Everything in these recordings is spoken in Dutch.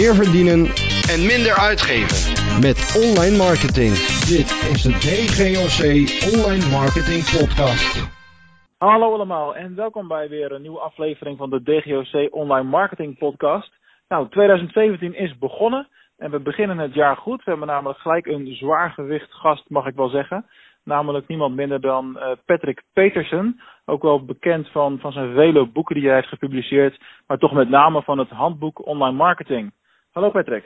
meer verdienen en minder uitgeven. met online marketing. Dit is de DGOC Online Marketing Podcast. Hallo allemaal en welkom bij weer een nieuwe aflevering van de DGOC Online Marketing Podcast. Nou, 2017 is begonnen en we beginnen het jaar goed. We hebben namelijk gelijk een zwaargewicht gast, mag ik wel zeggen. Namelijk niemand minder dan eh, Patrick Petersen. Ook wel bekend van, van zijn vele boeken die hij heeft gepubliceerd, maar toch met name van het handboek Online Marketing. Hallo Patrick.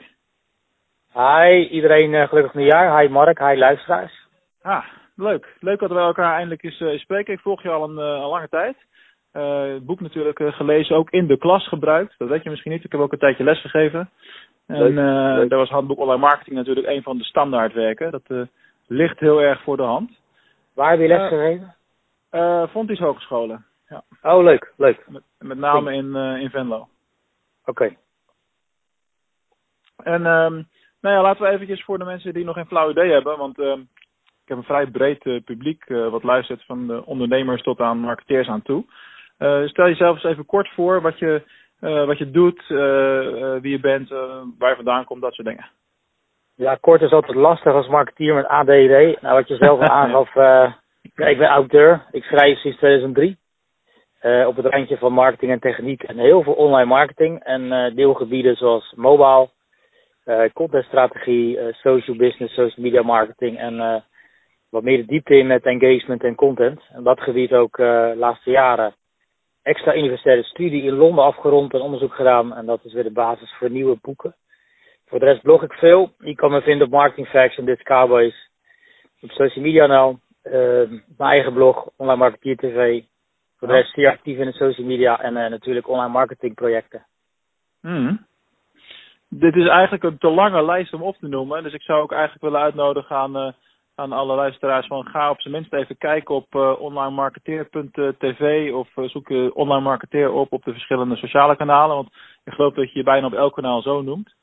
Hi, iedereen uh, gelukkig nieuwjaar. Hi Mark, hi luisteraars. Ah, leuk. Leuk dat we elkaar eindelijk eens uh, spreken. Ik volg je al een, uh, een lange tijd. het boek natuurlijk gelezen, ook in de klas gebruikt. Dat weet je misschien niet. Ik heb ook een tijdje les gegeven. En daar was handboek online marketing natuurlijk een van de standaardwerken. Dat ligt heel erg voor de hand. Waar heb je les gegeven? Uh, Fontys Hogescholen. Ja. Oh, leuk, leuk. Met, met name in, in Venlo. Oké. Okay. En um, nou ja, laten we eventjes voor de mensen die nog geen flauw idee hebben, want uh, ik heb een vrij breed uh, publiek uh, wat luistert van de ondernemers tot aan marketeers aan toe. stel jezelf eens even kort voor wat je, wat je doet, wie je bent, waar je vandaan komt, dat soort dingen. Ja, kort is altijd lastig als marketeer met ADD. Nou, wat je zelf al aangaf, ja, ik ben auteur. Ik schrijf sinds 2003. op het randje van marketing en techniek en heel veel online marketing en deelgebieden zoals mobile, uh, contentstrategie, uh, social business, social media marketing en uh, wat meer de diepte in met engagement en content. En dat gebied ook de laatste jaren extra universitaire studie in Londen afgerond en onderzoek gedaan. En dat is weer de basis voor nieuwe boeken. Voor de rest blog ik veel. Je kan me vinden op Marketing Facts en Dit Cowboys. Op social media nou. mijn eigen blog, Online Marketeer TV. Voor de rest zeer actief in de social media en natuurlijk online marketing projecten. Mm dit is eigenlijk een te lange lijst om op te noemen. Dus ik zou ook eigenlijk willen uitnodigen aan, uh, aan alle luisteraars van ga op zijn minst even kijken op uh, onlinemarketeer.tv of uh, zoek uh, online marketeer op op de verschillende sociale kanalen. Want ik geloof dat je je bijna op elk kanaal zo noemt.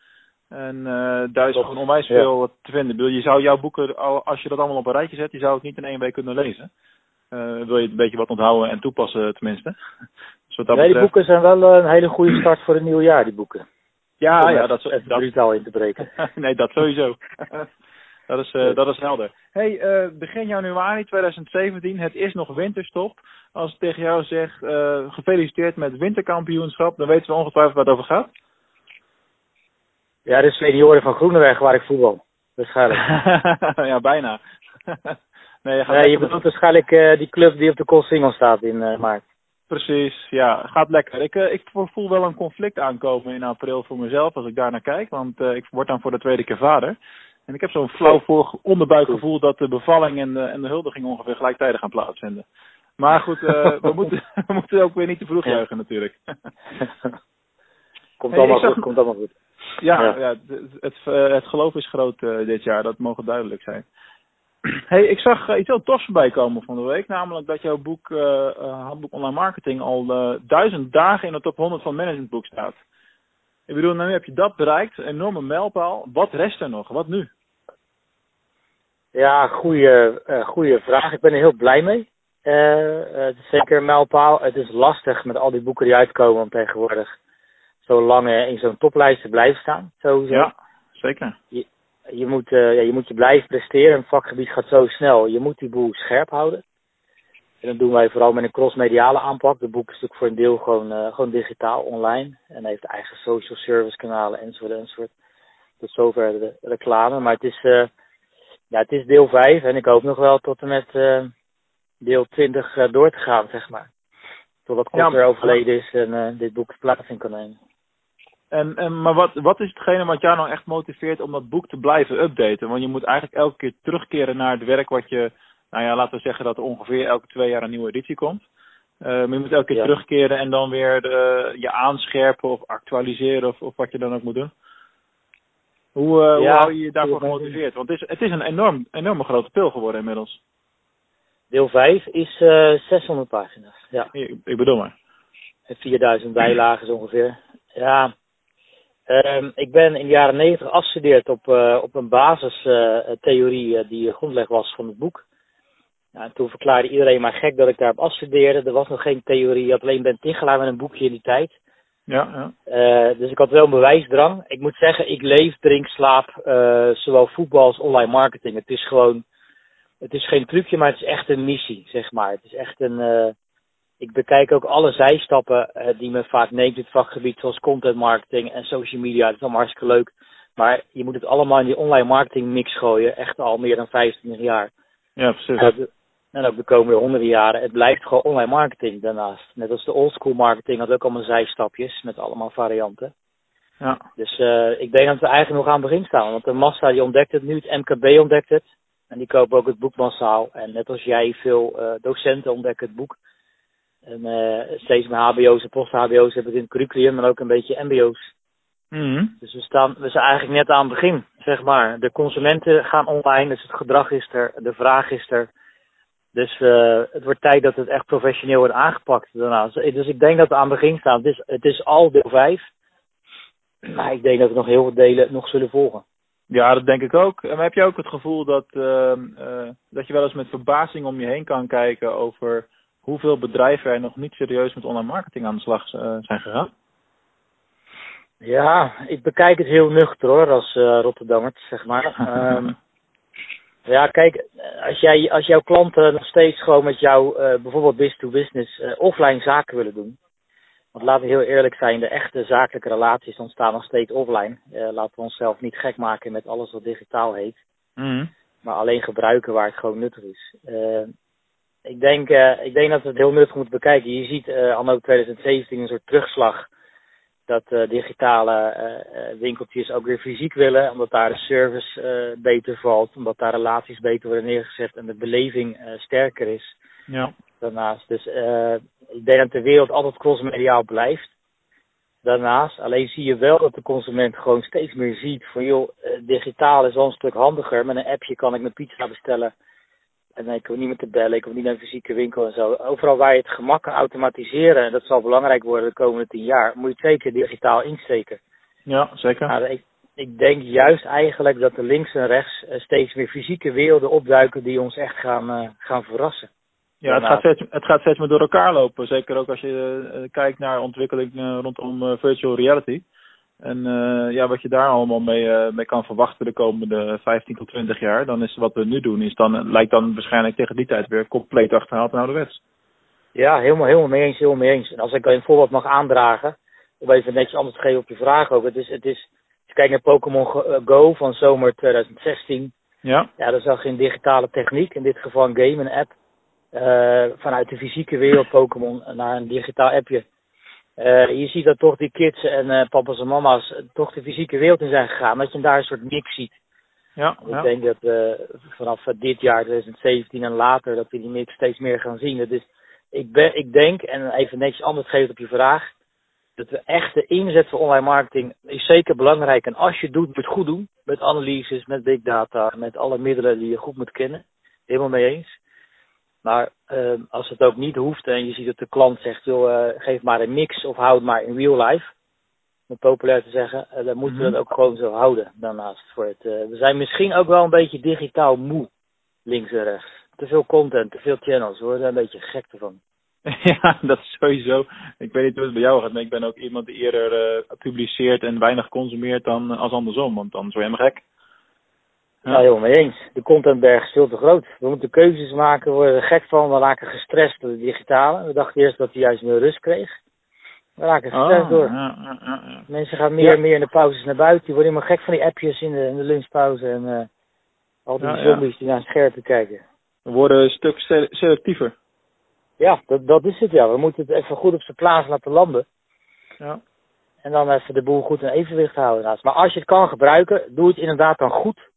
En daar is gewoon onwijs veel ja. te vinden. Je zou jouw boeken, als je dat allemaal op een rijtje zet, je zou het niet in één week kunnen lezen. wil je een beetje wat onthouden en toepassen tenminste. Dus nee, betreft... die boeken zijn wel een hele goede start voor het nieuwe jaar, die boeken. Ja, Om ja, dat is brutaal in te breken. nee, dat sowieso. dat, is, uh, dat is helder. Hey, uh, begin januari 2017, het is nog winterstop. Als ik tegen jou zeg, uh, gefeliciteerd met winterkampioenschap, dan weten we ongetwijfeld waar het over gaat. Ja, de senioren van Groeneweg waar ik voetbal. Waarschijnlijk. ja, bijna. nee, je, gaat nee, je bedoelt waarschijnlijk die club die op de Koolsingel staat in maart. Precies, ja, gaat lekker. Ik, uh, ik voel wel een conflict aankomen in april voor mezelf als ik daar naar kijk, want uh, ik word dan voor de tweede keer vader. En ik heb zo'n flauw voor onderbuikgevoel dat de bevalling en de, en de huldiging ongeveer gelijktijdig gaan plaatsvinden. Maar goed, uh, we, moeten, we moeten ook weer niet te vroeg juichen natuurlijk. komt, hey, allemaal zag... goed, komt allemaal goed. Ja, ja. ja het, het, het geloof is groot dit jaar, dat mogen duidelijk zijn. Hey, ik zag uh, iets heel tofs voorbij komen van de week. Namelijk dat jouw boek, uh, Handboek Online Marketing, al duizend dagen in de top 100 van Managementboek staat. Ik bedoel, nu heb je dat bereikt, een enorme mijlpaal. Wat rest er nog? Wat nu? Ja, goede, goede vraag. Ik ben er heel blij mee. het is zeker een mijlpaal. Het is lastig met al die boeken die uitkomen om tegenwoordig zo lang in zo'n toplijst te blijven staan. Sowieso. Ja, zeker. Je, je moet, uh, ja, je moet je blijven presteren. Het vakgebied gaat zo snel. Je moet die boel scherp houden. En dat doen wij vooral met een crossmediale aanpak. De boek is natuurlijk voor een deel gewoon, uh, gewoon digitaal, online. En heeft eigen social service kanalen enzovoort enzovoort. Tot zover de reclame. Maar het is, uh, ja, het is deel 5 en ik hoop nog wel tot en met deel 20 door te gaan, zeg maar. Totdat Kort ja, overleden is en dit boek plaats in kan nemen. En, en, maar wat, wat is hetgene wat jou nou echt motiveert om dat boek te blijven updaten? Want je moet eigenlijk elke keer terugkeren naar het werk wat je, nou ja, laten we zeggen dat er ongeveer elke twee jaar een nieuwe editie komt. Uh, maar je moet elke keer ja. terugkeren en dan weer de, je aanscherpen of actualiseren of, of wat je dan ook moet doen. Hoe, uh, ja, hoe hou je je daarvoor gemotiveerd? Want het is, het is een enorm, enorme grote pil geworden inmiddels. Deel 5 is uh, eh, 600 pagina's. Ja. Ik, ik bedoel maar. 4000 bijlagen ongeveer. Ja, Um, ik ben in de jaren negentig afgestudeerd op, uh, op een basistheorie uh, die grondleg was van het boek. Nou, toen verklaarde iedereen maar gek dat ik daarop afstudeerde. Er was nog geen theorie, je had alleen bent ingeladen met een boekje in die tijd. Ja, ja. Uh, dus ik had wel een bewijsdrang. Ik moet zeggen, ik leef, drink, slaap zowel voetbal als online marketing. Het is gewoon, het is geen trucje, maar het is echt een missie, zeg maar. Het is echt een, ik bekijk ook alle zijstappen die me vaak neemt in het vakgebied, zoals content marketing en social media. Dat is allemaal hartstikke leuk. Maar je moet het allemaal in die online marketing mix gooien, echt al meer dan 25 jaar. Ja, precies. En ook de komende honderden jaren. Het blijft gewoon online marketing daarnaast. Net als de oldschool marketing had ook allemaal zijstapjes met allemaal varianten. Ja. Dus uh, ik denk dat we eigenlijk nog aan het begin staan. Want de massa die ontdekt het nu, het MKB ontdekt het. En die kopen ook het boek massaal. En net als jij, veel uh, docenten ontdekken het boek. En uh, steeds meer hbo's en post-hbo's hebben het in het curriculum, maar ook een beetje mbo's. Mm Dus we, staan, we zijn eigenlijk net aan het begin, zeg maar. De consumenten gaan online, dus het gedrag is er, de vraag is er. Dus uh, het wordt tijd dat het echt professioneel wordt aangepakt daarna. Dus ik denk dat we aan het begin staan. Het is, het is al deel 5. Maar ik denk dat er nog heel veel delen nog zullen volgen. Ja, dat denk ik ook. Maar heb je ook het gevoel dat, uh, uh, dat je wel eens met verbazing om je heen kan kijken over hoeveel bedrijven er nog niet serieus met online marketing aan de slag zijn gegaan? Ja, ik bekijk het heel nuchter hoor, als Rotterdammer, zeg maar. um, Ja, kijk, als, jij, als jouw klanten nog steeds gewoon met jou uh, bijvoorbeeld business-to-business uh, offline zaken willen doen. Want laten we heel eerlijk zijn, de echte zakelijke relaties ontstaan nog steeds offline. Uh, laten we onszelf niet gek maken met alles wat digitaal heet. Mm. Maar alleen gebruiken waar het gewoon nuttig is. Ik, denk, ik denk dat we het heel nuttig moeten bekijken. Je ziet anno 2017 een soort terugslag dat uh, digitale uh, winkeltjes ook weer fysiek willen, omdat daar de service uh, beter valt, omdat daar relaties beter worden neergezet en de beleving sterker is. Ja. Daarnaast, dus ik denk dat de wereld altijd crossmediaal blijft. Daarnaast, alleen zie je wel dat de consument gewoon steeds meer ziet van joh, digitaal is wel een stuk handiger. Met een appje kan ik mijn pizza bestellen en ik hoef niet meer te bellen, ik hoef niet naar een fysieke winkel en zo. Overal waar je het gemak kan automatiseren, en dat zal belangrijk worden de komende tien jaar, moet je het zeker digitaal insteken. Ja, zeker. Maar ik, ik denk juist eigenlijk dat er links en rechts steeds meer fysieke werelden opduiken die ons echt gaan, uh, gaan verrassen. Ja, het gaat, steeds, het gaat steeds meer door elkaar lopen. Zeker ook als je uh, kijkt naar ontwikkeling uh, rondom virtual reality. En uh, ja, wat je daar allemaal mee, uh, mee kan verwachten de komende 15 tot 20 jaar, dan is wat we nu doen, is dan, lijkt dan waarschijnlijk tegen die tijd weer compleet achterhaald en ouderwets. Ja, helemaal, helemaal mee eens, helemaal mee eens. En als ik een voorbeeld mag aandragen, om even netjes antwoord te geven op je vraag ook. Het is, het is, als je kijkt naar Pokémon Go van zomer 2016, ja, ja dat is al geen digitale techniek, in dit geval een game, een app, uh, vanuit de fysieke wereld Pokémon naar een digitaal appje. Uh, je ziet dat toch die kids en uh, papa's en mama's toch de fysieke wereld in zijn gegaan. Dat je daar een soort mix ziet. Ja, Ik denk dat uh, vanaf dit jaar 2017 en later dat we die mix steeds meer gaan zien. Dat is, ik, ben, ik denk, en even netjes antwoord geven op je vraag, dat we echt de inzet voor online marketing is zeker belangrijk. En als je het doet, moet je het goed doen. Met analyses, met big data, met alle middelen die je goed moet kennen. Helemaal mee eens. Maar uh, als het ook niet hoeft en je ziet dat de klant zegt, joh, uh, geef maar een mix of houd maar in real life. Om populair te zeggen, uh, dan moeten we Mhm. dat ook gewoon zo houden daarnaast. Voor het, we zijn misschien ook wel een beetje digitaal moe, links en rechts. Te veel content, te veel channels, we worden een beetje gek ervan. Ja, dat is sowieso. Ik weet niet hoe het bij jou gaat, maar ik ben ook iemand die eerder publiceert en weinig consumeert dan als andersom, want dan word je helemaal gek. Ja, ja helemaal mee eens. De contentberg is veel te groot. We moeten keuzes maken, we worden er gek van, we raken gestrest door de digitale. We dachten eerst dat hij juist meer rust kreeg. We raken gestrest oh, door. Ja, ja, ja. Mensen gaan meer en meer in de pauzes naar buiten. Die worden helemaal gek van die appjes in de, in de lunchpauze. En uh, al die zombies die naar scherpen kijken. We worden een stuk selectiever. Ja, dat, dat is het ja. We moeten het even goed op zijn plaats laten landen. Ja. En dan even de boel goed in evenwicht houden. Maar als je het kan gebruiken, doe het inderdaad dan goed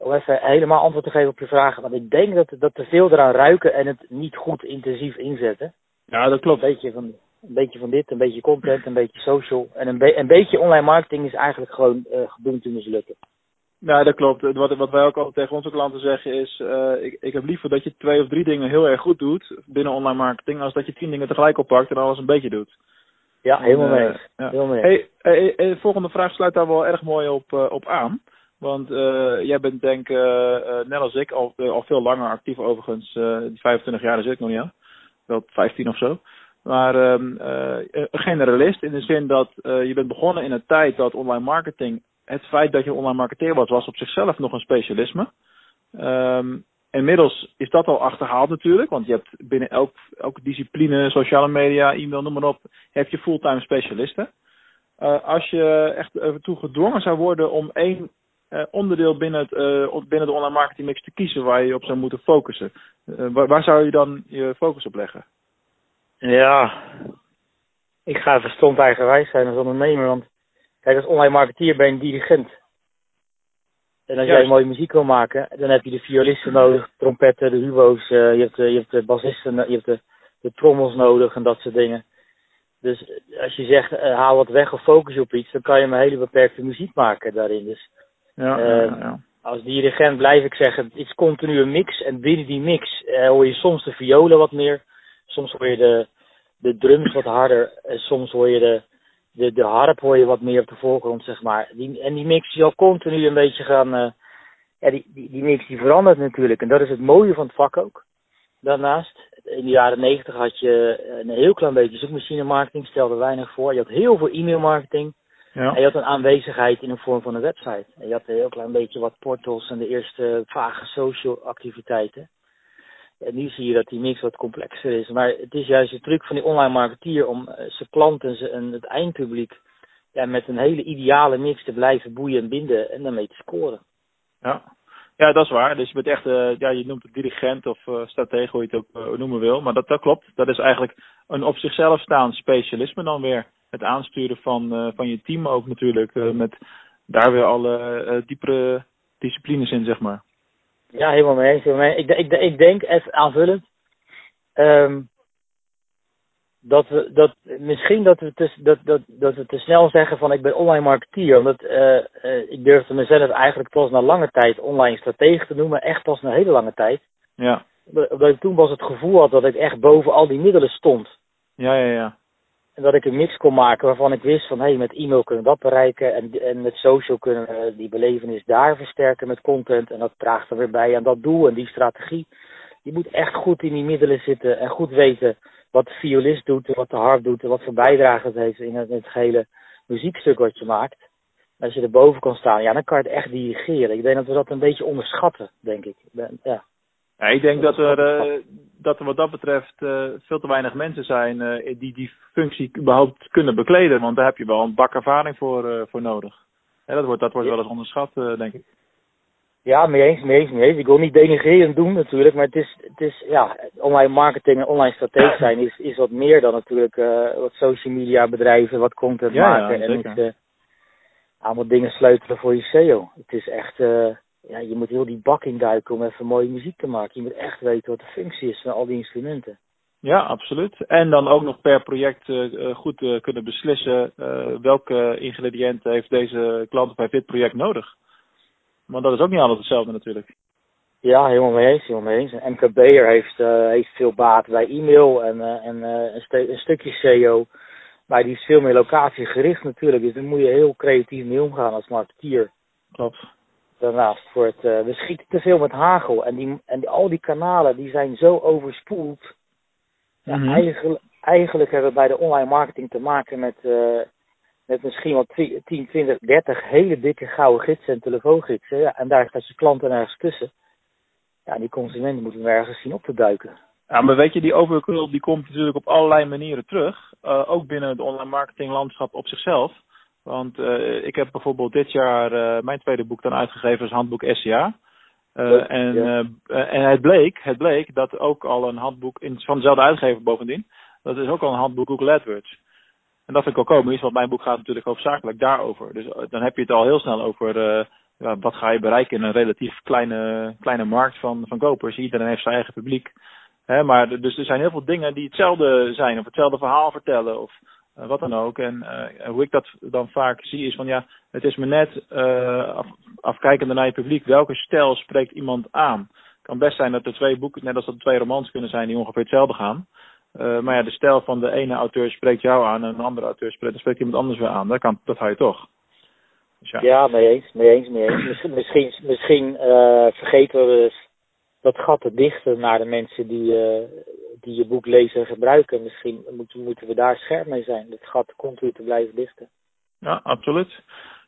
om even helemaal antwoord te geven op je vragen. Want ik denk dat, dat te veel eraan ruiken en het niet goed intensief inzetten. Ja, dat klopt. Een beetje van, een beetje van dit, een beetje content, een beetje social. En een, be een beetje online marketing is eigenlijk gewoon uh, gedoemd te mislukken. Ja, dat klopt. Wat, wat wij ook altijd tegen onze klanten zeggen is, uh, ik, ik heb liever dat je twee of drie dingen heel erg goed doet binnen online marketing, als dat je tien dingen tegelijk oppakt en alles een beetje doet. Ja, helemaal mee. Uh, ja. Mee. Hey, hey, hey, de volgende vraag sluit daar wel erg mooi op, op aan. Want uh, jij bent denk ik, uh, net als ik, al, al veel langer actief overigens. die 25 jaar zit ik nog niet aan. Wel 15 of zo. Maar um, een generalist in de zin dat je bent begonnen in een tijd dat online marketing, het feit dat je online marketeer was, was op zichzelf nog een specialisme. Um, inmiddels is dat al achterhaald natuurlijk, want je hebt binnen elk, elke discipline, sociale media, e-mail, noem maar op, heb je fulltime specialisten. Als je echt ertoe gedwongen zou worden om één uh, onderdeel binnen, het, uh, binnen de online marketing mix te kiezen waar je op zou moeten focussen, waar, waar, zou je dan je focus op leggen? Ja, ik ga even stom eigenwijs zijn als ondernemer, want kijk, als online marketeer ben je een dirigent. En als Juist. jij mooie muziek wil maken, dan heb je de violisten nodig, trompetten, de hubo's, je, hebt, je hebt de bassisten, je hebt de, de trommels nodig en dat soort dingen. Dus als je zegt, haal wat weg of focus op iets, dan kan je een hele beperkte muziek maken daarin. Dus ja, uh, ja, ja. als dirigent blijf ik zeggen, het is continu een mix. En binnen die mix hoor je soms de violen wat meer, soms hoor je de, de drums wat harder, en soms hoor je de, de, de harp hoor je wat meer op de voorgrond, zeg maar. Die, en die mix is al continu een beetje gaan. Uh, ja, die, die, die mix die verandert natuurlijk. En dat is het mooie van het vak ook. Daarnaast, in de jaren negentig had je een heel klein beetje zoekmachine marketing, stelde weinig voor. Je had heel veel e-mailmarketing. Ja. En je had een aanwezigheid in de vorm van een website. En je had een heel klein beetje wat portals en de eerste vage social activiteiten. En nu zie je dat die mix wat complexer is. Maar het is juist de truc van die online marketeer om uh, zijn klanten en het eindpubliek ja, met een hele ideale mix te blijven boeien en binden en daarmee te scoren. Ja, ja dat is waar. Dus je bent echt, uh, ja, je noemt het dirigent of uh, stratege, hoe je het ook noemen wil. Maar dat, dat klopt. Dat is eigenlijk een op zichzelf staand specialisme dan weer. Het aansturen van, van je team ook natuurlijk. met daar weer alle diepere disciplines in, zeg maar. Ja, helemaal mee eens. Helemaal mee. Ik, ik, ik denk, even aanvullend, um, dat we dat misschien dat we te, dat, dat, dat we te snel zeggen van ik ben online marketeer. Omdat uh, uh, ik durfde mezelf eigenlijk pas na lange tijd online stratege te noemen, echt pas na hele lange tijd. Ja. Omdat ik toen pas het gevoel had dat ik echt boven al die middelen stond. Ja, ja, ja. Dat ik een mix kon maken waarvan ik wist van hé, hey, met e-mail kunnen we dat bereiken. En, en met social kunnen we die belevenis daar versterken met content. En dat draagt er weer bij aan dat doel en die strategie. Je moet echt goed in die middelen zitten en goed weten wat de violist doet en wat de harp doet en wat voor bijdrage het heeft in het, in gehele muziekstuk wat je maakt. Als je erboven kan staan, ja, dan kan je het echt dirigeren. Ik denk dat we dat een beetje onderschatten, denk ik. Ja. Ja, ik denk dat er, uh, dat er wat dat betreft uh, veel te weinig mensen zijn uh, die die functie überhaupt kunnen bekleden. Want daar heb je wel een bak ervaring voor, voor nodig. Ja, dat wordt, dat wordt wel eens onderschat, denk ik. Ja, mee eens, mee eens, mee eens. Ik wil niet denigrerend doen natuurlijk, maar het is, het is ja, online marketing en online stratege zijn is, is wat meer dan natuurlijk wat social media bedrijven, wat content ja, maken en niet allemaal dingen sleutelen voor je SEO. Het is echt ja, je moet heel die bak induiken om even mooie muziek te maken. Je moet echt weten wat de functie is van al die instrumenten. Ja, absoluut. En dan ook nog per project uh, goed uh, kunnen beslissen uh, welke ingrediënten heeft deze klant bij dit project nodig. Want dat is ook niet altijd hetzelfde natuurlijk. Ja, helemaal mee eens. Helemaal mee eens. Een MKB'er heeft, heeft veel baat bij e-mail en, en een, een, stukje SEO. Maar die is veel meer locatiegericht natuurlijk. Dus daar moet je heel creatief mee omgaan als marketeer. Klopt daarnaast voor het. Uh, we schieten te veel met hagel. En, die, en die, al die kanalen die zijn zo overspoeld. Ja, Mhm. eigenlijk, eigenlijk hebben we bij de online marketing te maken met, uh, met misschien wel 10, 20, 30 hele dikke gouden gidsen en telefoongidsen. Ja, en daar staat je klant er ergens tussen. Ja, die consumenten moeten we ergens zien op te duiken. Ja, maar weet je, die overkill die komt natuurlijk op allerlei manieren terug. Uh, ook binnen het online marketinglandschap op zichzelf. Want uh, ik heb bijvoorbeeld dit jaar uh, mijn tweede boek dan uitgegeven als handboek SCA. Uh, en, en het bleek, het bleek dat ook al een handboek in, van dezelfde uitgever bovendien. Dat is ook al een handboek Google AdWords. En dat vind ik wel komisch, want mijn boek gaat natuurlijk hoofdzakelijk daarover. Dus dan heb je het al heel snel over ja, wat ga je bereiken in een relatief kleine, kleine markt van, van kopers. Iedereen heeft zijn eigen publiek. Hè, maar dus er zijn heel veel dingen die hetzelfde zijn of hetzelfde verhaal vertellen. Of, wat dan ook. En uh, hoe ik dat dan vaak zie is van ja, het is me net uh, af, afkijkende naar je publiek. Welke stijl spreekt iemand aan? Het kan best zijn dat er twee boeken, net als dat er twee romans kunnen zijn die ongeveer hetzelfde gaan. maar ja, de stijl van de ene auteur spreekt jou aan en een andere auteur spreekt iemand anders weer aan. Dat, kan, dat hou je toch. Dus ja. ja, mee eens, mee eens, mee eens. Misschien, misschien, misschien vergeten we dus dat gat te dichten naar de mensen die, die je boek lezen en gebruiken. Misschien moeten, moeten we daar scherp mee zijn. Het gat continu te blijven dichten. Ja, absoluut.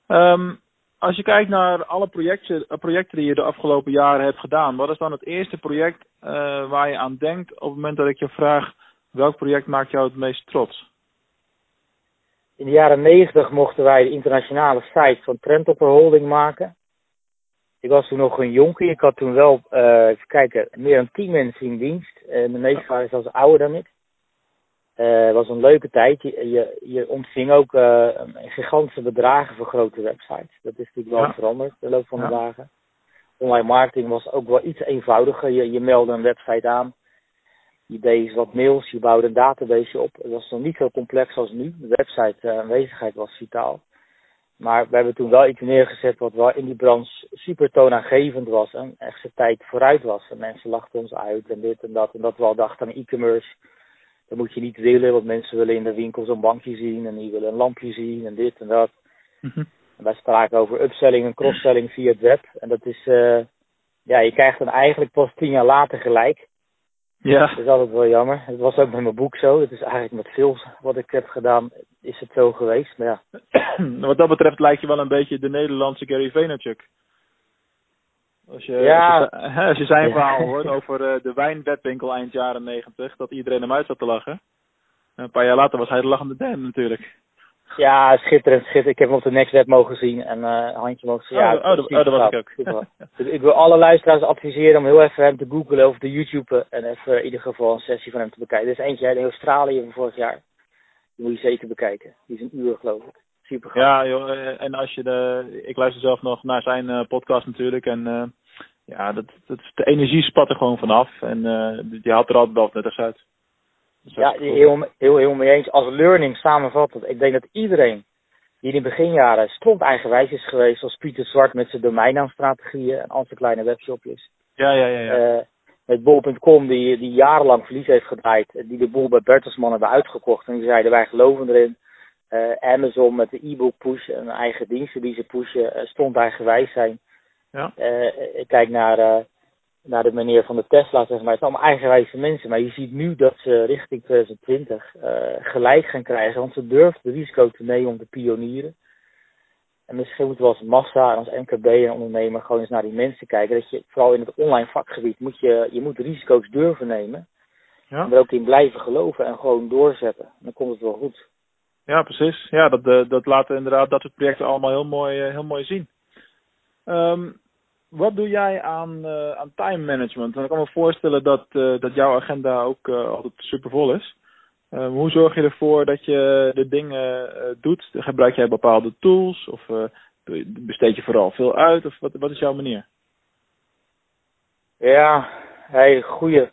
Um, als je kijkt naar alle projecten, eh, projecten die je de afgelopen jaren hebt gedaan, wat is dan het eerste project uh, waar je aan denkt op het moment dat ik je vraag welk project maakt jou het meest trots? In de jaren negentig mochten wij de internationale site van Trendtopper Holding maken. Ik was toen nog een jonkie. Ik had toen wel, uh, even kijken, meer dan tien mensen in dienst. En de meeste waren zelfs ouder dan ik. Uh, het was een leuke tijd. Je, je, je ontving ook uh, gigantische bedragen voor grote websites. Dat is natuurlijk wel Ja. veranderd de loop van de dagen. Online marketing was ook wel iets eenvoudiger. Je, je meldde een website aan. Je deed wat mails, je bouwde een database op. Het was nog niet zo complex als nu. De website aanwezigheid was vitaal. Maar we hebben toen wel iets neergezet wat wel in die branche super toonaangevend was. En echt zijn tijd vooruit was. En mensen lachten ons uit en dit en dat. En dat we al dachten aan e-commerce. Dat moet je niet willen, want mensen willen in de winkel zo'n bankje zien. En die willen een lampje zien en dit en dat. Mhm. En wij spraken over upselling en cross-selling via het web. En dat is, uh, ja, je krijgt dan eigenlijk pas tien jaar later gelijk. Ja. Dat is altijd wel jammer. Het was ook met mijn boek zo. Het is eigenlijk met veel wat ik heb gedaan, is het zo geweest. Maar ja, Wat dat betreft lijkt je wel een beetje de Nederlandse Gary Vaynerchuk. Als je, Ja. als je, als je zijn Ja. verhaal hoort over eh, de wijnwebwinkel eind jaren negentig, dat iedereen hem uit zat te lachen. En een paar jaar later was hij de lachende derde natuurlijk. Ja schitterend, schitterend. Ik heb hem op de Next Web mogen zien en een handje mogen zien. Oh, Ja, oh, dat- oh, dat was ik ook. Dus ik wil alle luisteraars adviseren om heel even hem te googlen of te YouTube en even in ieder geval een sessie van hem te bekijken. Er is eentje in Australië van vorig jaar. Die moet je zeker bekijken. Die is een uur geloof ik. Super gaaf. Ja, joh, eh, en als je de, ik luister zelf nog naar zijn eh, podcast natuurlijk en ja, dat, dat, de energie spat er gewoon vanaf en die haalt er altijd wel nuttigs uit. Ja, heel, heel, heel mee eens. Als learning samenvattend, ik denk dat iedereen die in de beginjaren stront eigenwijs is geweest, zoals Pieter Zwart met zijn domeinnaamstrategieën en al zijn kleine webshopjes. Ja, ja, ja. ja. Eh, met bol.com die, die jarenlang verlies heeft gedraaid, die de boel bij Bertelsmann hebben uitgekocht. En die zeiden wij geloven erin. Eh, Amazon met de e-book push en eigen diensten die ze pushen, eh, stond eigenwijs zijn. ja. Kijk naar, naar de meneer van de Tesla, zeg maar. Het zijn allemaal eigenwijze mensen. Maar je ziet nu dat ze richting 2020 eh, gelijk gaan krijgen. Want ze durven het risico te nemen om te pionieren. En misschien moeten we als massa en als MKB en ondernemer gewoon eens naar die mensen kijken. Dat je vooral in het online vakgebied moet je, je moet risico's durven nemen. Ja. En er ook in blijven geloven en gewoon doorzetten. Dan komt het wel goed. Ja, precies. Ja, dat, eh, dat laten inderdaad dat soort projecten allemaal heel mooi, eh, heel mooi zien. Ehm, wat doe jij aan, eh, aan time management? Ik kan me voorstellen dat, eh, dat jouw agenda ook eh, altijd super vol is. Hoe zorg je ervoor dat je de dingen doet? Gebruik jij bepaalde tools? Of besteed je vooral veel uit? Of wat, wat is jouw manier? Ja, hey, goeie.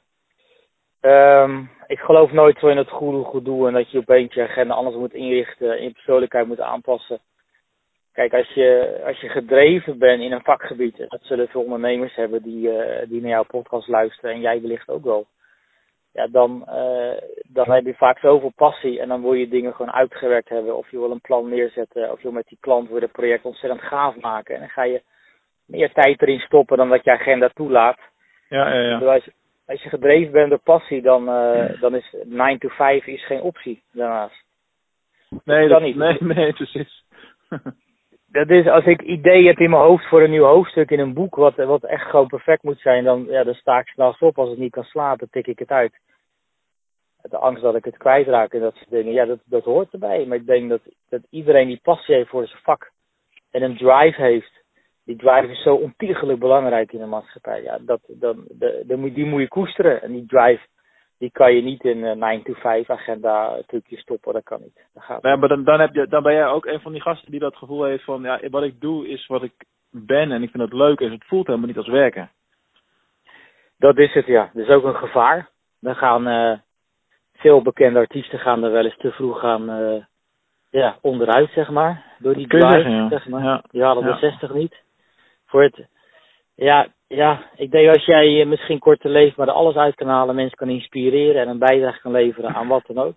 Ehm, ik geloof nooit zo in het goede goed doen en dat je opeens je agenda anders moet inrichten en je persoonlijkheid moet aanpassen. Kijk, als je, als je gedreven bent in een vakgebied, en dat zullen veel ondernemers hebben die, eh, die naar jouw podcast luisteren en jij wellicht ook wel. Ja, dan, eh, dan heb je vaak zoveel passie en dan wil je dingen gewoon uitgewerkt hebben. Of je wil een plan neerzetten, of je wil met die klant weer het project ontzettend gaaf maken. En dan ga je meer tijd erin stoppen dan dat je agenda toelaat. Ja, ja, ja. bedoel, Als, als je gedreven bent door passie, dan, eh, dan is 9 to 5 is geen optie daarnaast. Nee, kan dat, niet. nee, nee, precies. Dat is, als ik idee heb in mijn hoofd voor een nieuw hoofdstuk in een boek, wat, wat echt gewoon perfect moet zijn, dan, ja, dan sta ik s'nachts op. Als ik niet kan slapen, tik ik het uit. De angst dat ik het kwijtraak en dat soort dingen, ja, dat, dat hoort erbij. Maar ik denk dat, dat iedereen die passie heeft voor zijn vak en een drive heeft, die drive is zo ontiegelijk belangrijk in de maatschappij. Ja, dat, dan, de, de, die moet je koesteren. En die drive, die kan je niet in een 9 to 5 agenda trucje stoppen. Dat kan niet. Dat gaat Ja, maar dan, dan, heb je, dan ben jij ook een van die gasten die dat gevoel heeft van, ja, wat ik doe is wat ik ben en ik vind het leuk en het voelt helemaal niet als werken. Dat is het, ja. Dat is ook een gevaar. Dan gaan eh, veel bekende artiesten gaan er wel eens te vroeg aan eh, ja, onderuit, zeg maar. Door die drive, zeggen, ja. zeg maar. Ja. Die halen Ja. de 60 niet. Voor het, ja, ja, ik denk als jij eh, misschien korter leeft, maar er alles uit kan halen, mensen kan inspireren en een bijdrage kan leveren aan wat dan ook.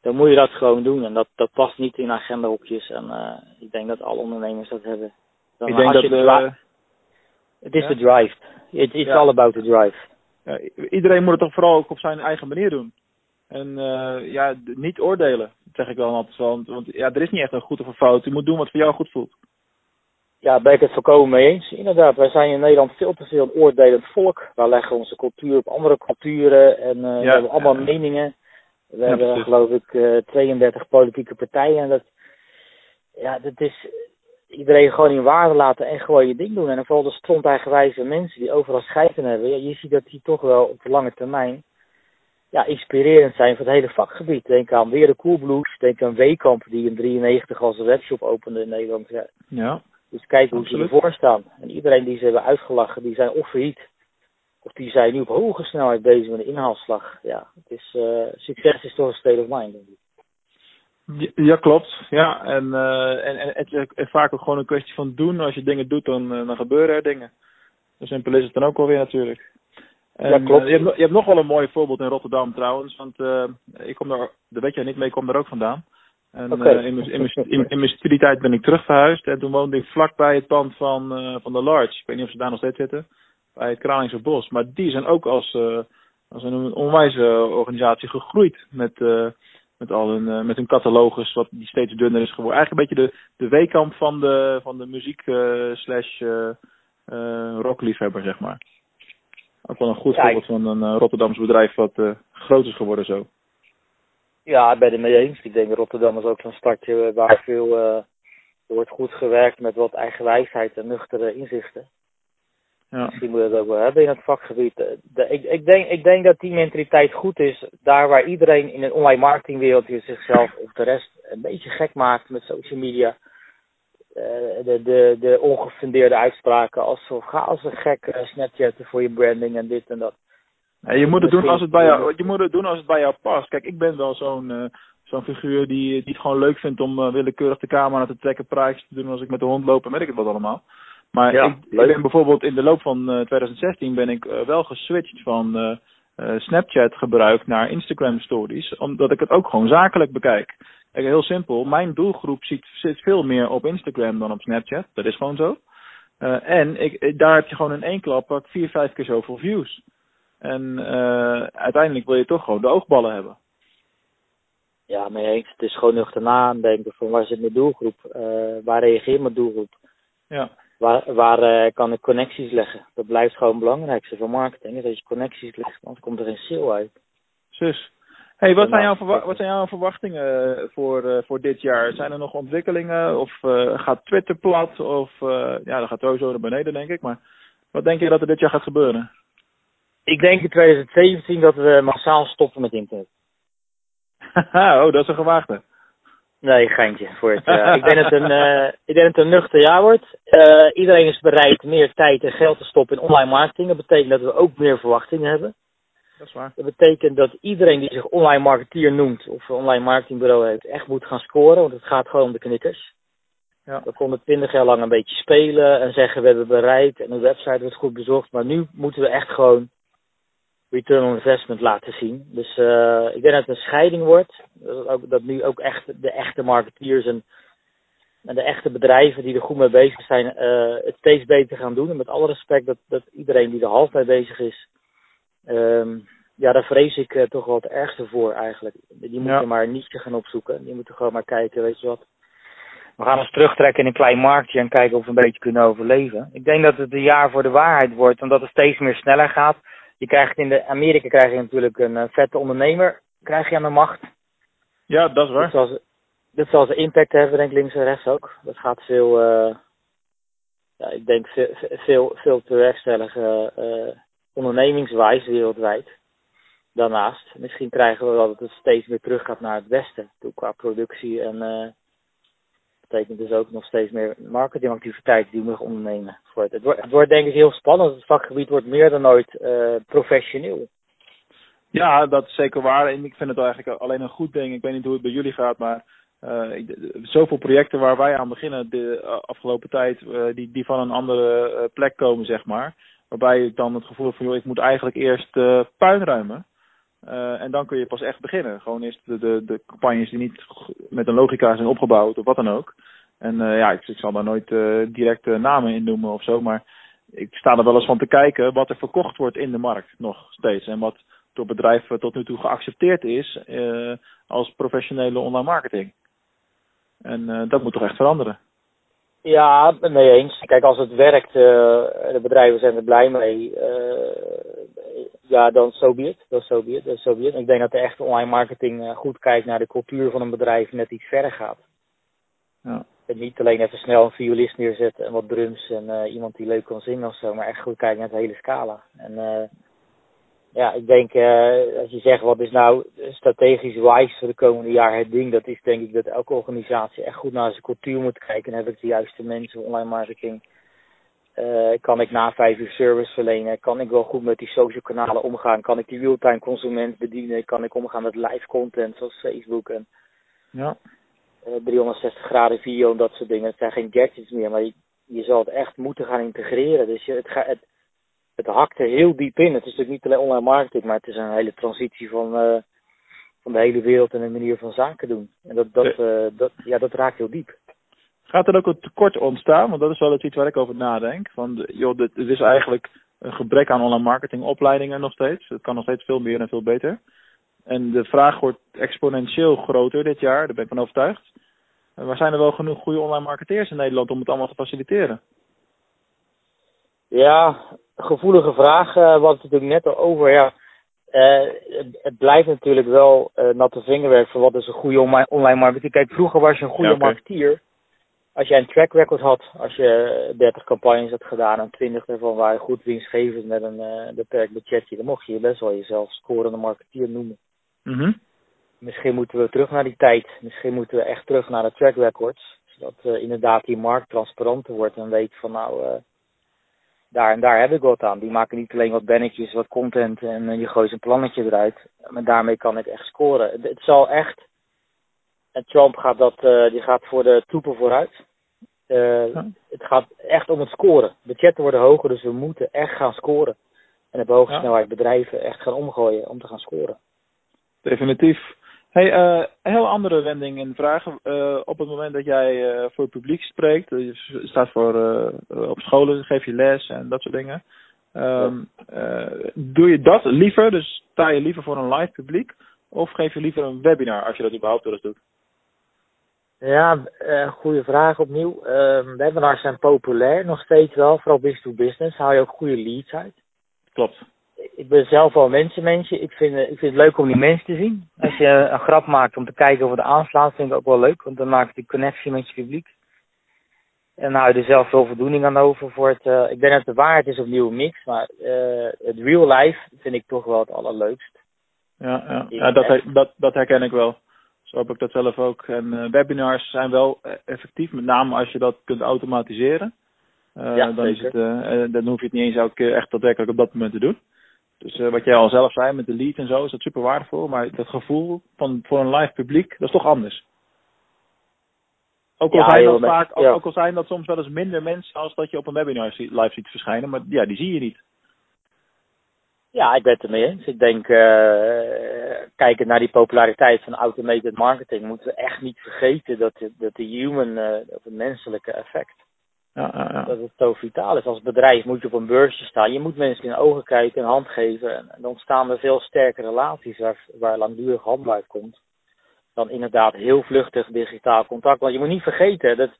Dan moet je dat gewoon doen. En dat, dat past niet in agendahokjes. En eh, ik denk dat alle ondernemers dat hebben. Dan, Ik denk als dat, de eh, het is ja. de drive. It, it's Ja. all about the drive. iedereen moet het toch vooral ook op zijn eigen manier doen. En uh, ja, niet oordelen, zeg ik wel altijd. Want, want ja, er is niet echt een goed of een fout. Je moet doen wat voor jou goed voelt. Ja, ben ik het volkomen mee eens. Inderdaad, wij zijn in Nederland veel te veel een oordelend volk. Wij leggen onze cultuur op andere culturen en uh, ja, we hebben allemaal meningen. We ja, hebben geloof ik uh, 32 politieke partijen. En dat, ja, dat is iedereen gewoon in waarde laten en gewoon je ding doen. En vooral de stront eigenwijze mensen die overal scheiden hebben. Ja, je ziet dat die toch wel op de lange termijn ja, inspirerend zijn voor het hele vakgebied. Denk aan weer de Coolblues. Denk aan Weekamp die in 93 als webshop opende in Nederland. Ja. Dus kijk hoe ze ervoor staan. En iedereen die ze hebben uitgelachen, die zijn of failliet. Of die zijn nu op hoge snelheid bezig met een inhaalslag. Ja, het is, uh, succes is toch een state of mind, denk ik. Ja, klopt. Ja, en, uh, en, en het is vaak ook gewoon een kwestie van doen. Als je dingen doet, dan, uh, dan gebeuren er dingen. Zo simpel is het dan ook alweer natuurlijk. En, ja, klopt. Uh, je, hebt, je hebt nog wel een mooi voorbeeld in Rotterdam trouwens. Want ik kom daar, dat weet jij niet, ik kom daar ook vandaan. En okay. uh, in, mijn, in, mijn, in, in mijn studietijd ben ik terug verhuisd. En toen woonde ik vlakbij het pand van, uh, van de Large. Ik weet niet of ze daar nog steeds zitten. Bij het Kralingse Bos. Maar die zijn ook als, uh, als een onwijze organisatie gegroeid. Met, met al hun, met hun catalogus, wat die steeds dunner is geworden. Eigenlijk een beetje de, de weekamp van de, van de muziek slash rockliefhebber, zeg maar. Ook wel een goed Ja, voorbeeld van een Rotterdams bedrijf wat groot is geworden zo. Ja, ik ben het mee eens. Ik denk Rotterdam is ook zo'n stadje waar veel uh, er wordt goed gewerkt met wat eigenwijsheid en nuchtere inzichten. Ja. Misschien moet je dat ook wel hebben in het vakgebied. De, ik, ik, denk, ik denk dat die mentaliteit goed is. Daar waar iedereen in een online marketingwereld zichzelf of de rest een beetje gek maakt met social media. Uh, de, de, de ongefundeerde uitspraken als ga als een gek snapchatten voor je branding en dit en dat. Je moet het doen als het bij jou, je moet het doen als het bij jou past. Kijk, ik ben wel zo'n uh, zo'n figuur die, die het gewoon leuk vindt om uh, willekeurig de camera te trekken, praatjes te doen als ik met de hond loop en weet ik het wat allemaal. Maar Ja, ik, ik ben bijvoorbeeld in de loop van uh, 2016 ben ik wel geswitcht van Snapchat gebruik naar Instagram stories, omdat ik het ook gewoon zakelijk bekijk. Kijk, heel simpel, mijn doelgroep zit, zit veel meer op Instagram dan op Snapchat. Dat is gewoon zo. En ik, daar heb je gewoon in één klap vier, vijf keer zoveel views. En uh, uiteindelijk wil je toch gewoon de oogballen hebben. Ja, mee eens. Het is gewoon nuchter nadenken van waar zit mijn doelgroep? Uh, waar reageert mijn doelgroep? Ja. Waar, waar uh, kan ik connecties leggen? Dat blijft gewoon het belangrijkste van marketing. Is dat je connecties legt, anders komt er geen sale uit. Zus. Hey, wat, zijn jouw wat zijn jouw verwachtingen voor, uh, voor dit jaar? Zijn er nog ontwikkelingen? Of uh, gaat Twitter plat? Of uh, ja, dat gaat sowieso naar beneden, denk ik. Maar wat denk je dat er dit jaar gaat gebeuren? Ik denk in 2017 dat we massaal stoppen met internet. oh, dat is een gewaagde. Nee, geintje voor het. Uh, ik denk dat het een, uh, ik denk dat het een nuchter jaar wordt. Uh, iedereen is bereid meer tijd en geld te stoppen in online marketing. Dat betekent dat we ook meer verwachtingen hebben. Dat is waar. Dat betekent dat iedereen die zich online marketeer noemt of een online marketingbureau heeft, echt moet gaan scoren, want het gaat gewoon om de knikkers. Ja. We konden twintig jaar lang een beetje spelen en zeggen we hebben bereikt en de website wordt goed bezocht, maar nu moeten we echt gewoon return on investment laten zien. Dus uh, ik denk dat het een scheiding wordt. Dat, ook, dat nu ook echt de echte marketeers en, en de echte bedrijven die er goed mee bezig zijn, uh, het steeds beter gaan doen. En met alle respect dat, dat iedereen die er half mee bezig is, um, ja, daar vrees ik uh, toch wel het ergste voor eigenlijk. Die moeten Ja. maar een niche gaan opzoeken. Die moeten gewoon maar kijken, weet je wat. We gaan ons terugtrekken in een klein marktje en kijken of we een beetje kunnen overleven. Ik denk dat het een jaar voor de waarheid wordt, omdat het steeds meer sneller gaat. Je krijgt in de Amerika krijg je natuurlijk een uh, vette ondernemer krijg je aan de macht. Ja, dat is waar. Dat zal, dat zal zijn impact hebben, denk ik, links en rechts ook. Dat gaat veel, uh, ja, ik denk veel, veel, veel uh, ondernemingswijs wereldwijd. Daarnaast, misschien krijgen we wel dat het steeds meer terug gaat naar het westen, toe qua productie en uh, betekent dus ook nog steeds meer marketingactiviteiten die we nog ondernemen. Voor het. Wordt, denk ik heel spannend. Het vakgebied wordt meer dan ooit uh, professioneel. Ja, dat is zeker waar. En ik vind het eigenlijk alleen een goed ding. Ik weet niet hoe het bij jullie gaat, maar ik, zoveel projecten waar wij aan beginnen de uh, afgelopen tijd, die, die van een andere plek komen, zeg maar. Waarbij ik dan het gevoel heb van, joh, ik moet eigenlijk eerst puin ruimen. Uh, en dan kun je pas echt beginnen. Gewoon eerst de, de, de campagnes die niet met een logica zijn opgebouwd of wat dan ook. En uh, ja, ik, zal daar nooit uh, direct namen in noemen of zo, maar ik sta er wel eens van te kijken wat er verkocht wordt in de markt nog steeds. En wat door bedrijven tot nu toe geaccepteerd is als professionele online marketing. En dat moet toch echt veranderen. Ja, mee eens. Kijk, als het werkt, de bedrijven zijn er blij mee. Ja, dan so be it. Dan so be it. Dan so be it. Ik denk dat de echte online marketing goed kijkt naar de cultuur van een bedrijf net iets verder gaat. Ja. En niet alleen even snel een violist neerzetten en wat drums en uh, iemand die leuk kan zingen of zo, maar echt goed kijken naar de hele scala. En uh, ja, ik denk, uh, als je zegt wat is nou strategisch wise voor de komende jaar het ding, dat is denk ik dat elke organisatie echt goed naar zijn cultuur moet kijken. En heb ik de juiste mensen, online marketing. Uh, kan ik na vijf uur service verlenen? Kan ik wel goed met die social kanalen omgaan? Kan ik die real-time consument bedienen? Kan ik omgaan met live content zoals Facebook? En ja. 360 graden video en dat soort dingen. Het zijn geen gadgets meer, maar je, je zal het echt moeten gaan integreren. Dus je, het, het, het hakt er heel diep in. Het is natuurlijk niet alleen online marketing, maar het is een hele transitie van, uh, van de hele wereld en een manier van zaken doen. En dat, dat, dat, ja, dat raakt heel diep. Gaat er ook een tekort ontstaan? Want dat is wel iets waar ik over nadenk. Van, joh, dit, het is eigenlijk een gebrek aan online marketing opleidingen nog steeds. Het kan nog steeds veel meer en veel beter. En de vraag wordt exponentieel groter dit jaar, daar ben ik van overtuigd. Maar zijn er wel genoeg goede online marketeers in Nederland om het allemaal te faciliteren? Ja, gevoelige vraag. Uh, hadden het natuurlijk net al over. Ja, uh, het, het, blijft natuurlijk wel uh, natte vingerwerk voor wat is een goede online marketing. Kijk, vroeger was je een goede ja, okay. marketeer. Als jij een track record had, als je 30 campagnes had gedaan en 20 daarvan waren goed winstgevend met een uh, beperkt budgetje, dan mocht je je best wel jezelf scorende marketeer noemen. Mm Misschien moeten we terug naar die tijd. Misschien moeten we echt terug naar de track records. Zodat uh, inderdaad die markt transparanter wordt en weet van nou, uh, daar en daar heb ik wat aan. Die maken niet alleen wat bannetjes, wat content en uh, je gooit een plannetje eruit. Maar daarmee kan ik echt scoren. Het, het zal echt. En Trump gaat dat, die gaat voor de troepen vooruit. Ja. Het gaat echt om het scoren. Budgetten worden hoger, dus we moeten echt gaan scoren. En op hoge ja. snelheid bedrijven echt gaan omgooien om te gaan scoren. Definitief. Hey, uh, een heel andere wending in vragen. Uh, op het moment dat jij uh, voor het publiek spreekt, je staat voor, op scholen, geef je les en dat soort dingen. Um, doe je dat liever? Dus sta je liever voor een live publiek? Of geef je liever een webinar als je dat überhaupt wel eens doet? Ja, goede vraag opnieuw. Ehm, webinars zijn populair, nog steeds wel, vooral business to business. Haal je ook goede leads uit. Klopt ik ben zelf wel een mensenmensje. Ik vind, ik vind het leuk om die mensen te zien. Als je een grap maakt om te kijken of het aanslaat, vind ik ook wel leuk. Want dan maak je de connectie met je publiek. En hou je er zelf veel voldoening aan over. Voor het, uh, ik denk dat de waarheid is opnieuw mix. Maar uh, het real life vind ik toch wel het allerleukst. Ja, ja. ja dat, dat, dat herken ik wel. Zo heb ik dat zelf ook. En uh, webinars zijn wel effectief. Met name als je dat kunt automatiseren. ja, dan, is het, dan hoef je het niet eens ook echt daadwerkelijk op dat moment te doen. Dus uh, wat jij al zelf zei met de lead en zo, is dat super waardevol. Maar dat gevoel van voor een live publiek, dat is toch anders. Ook al, ja, zijn dat vaak, ja. ook, al zijn dat soms wel eens minder mensen als dat je op een webinar live ziet verschijnen. Maar ja, die zie je niet. Ja, ik ben het ermee eens. Ik denk, uh, kijkend naar die populariteit van automated marketing, moeten we echt niet vergeten dat de, dat de human, uh, dat het menselijke effect, ja, ja, ja. Dat het zo vitaal is. Als bedrijf moet je op een beursje staan. Je moet mensen in de ogen kijken, een hand geven. En dan ontstaan er veel sterke relaties waar, waar langdurig handel uitkomt. Dan inderdaad heel vluchtig digitaal contact. Want je moet niet vergeten dat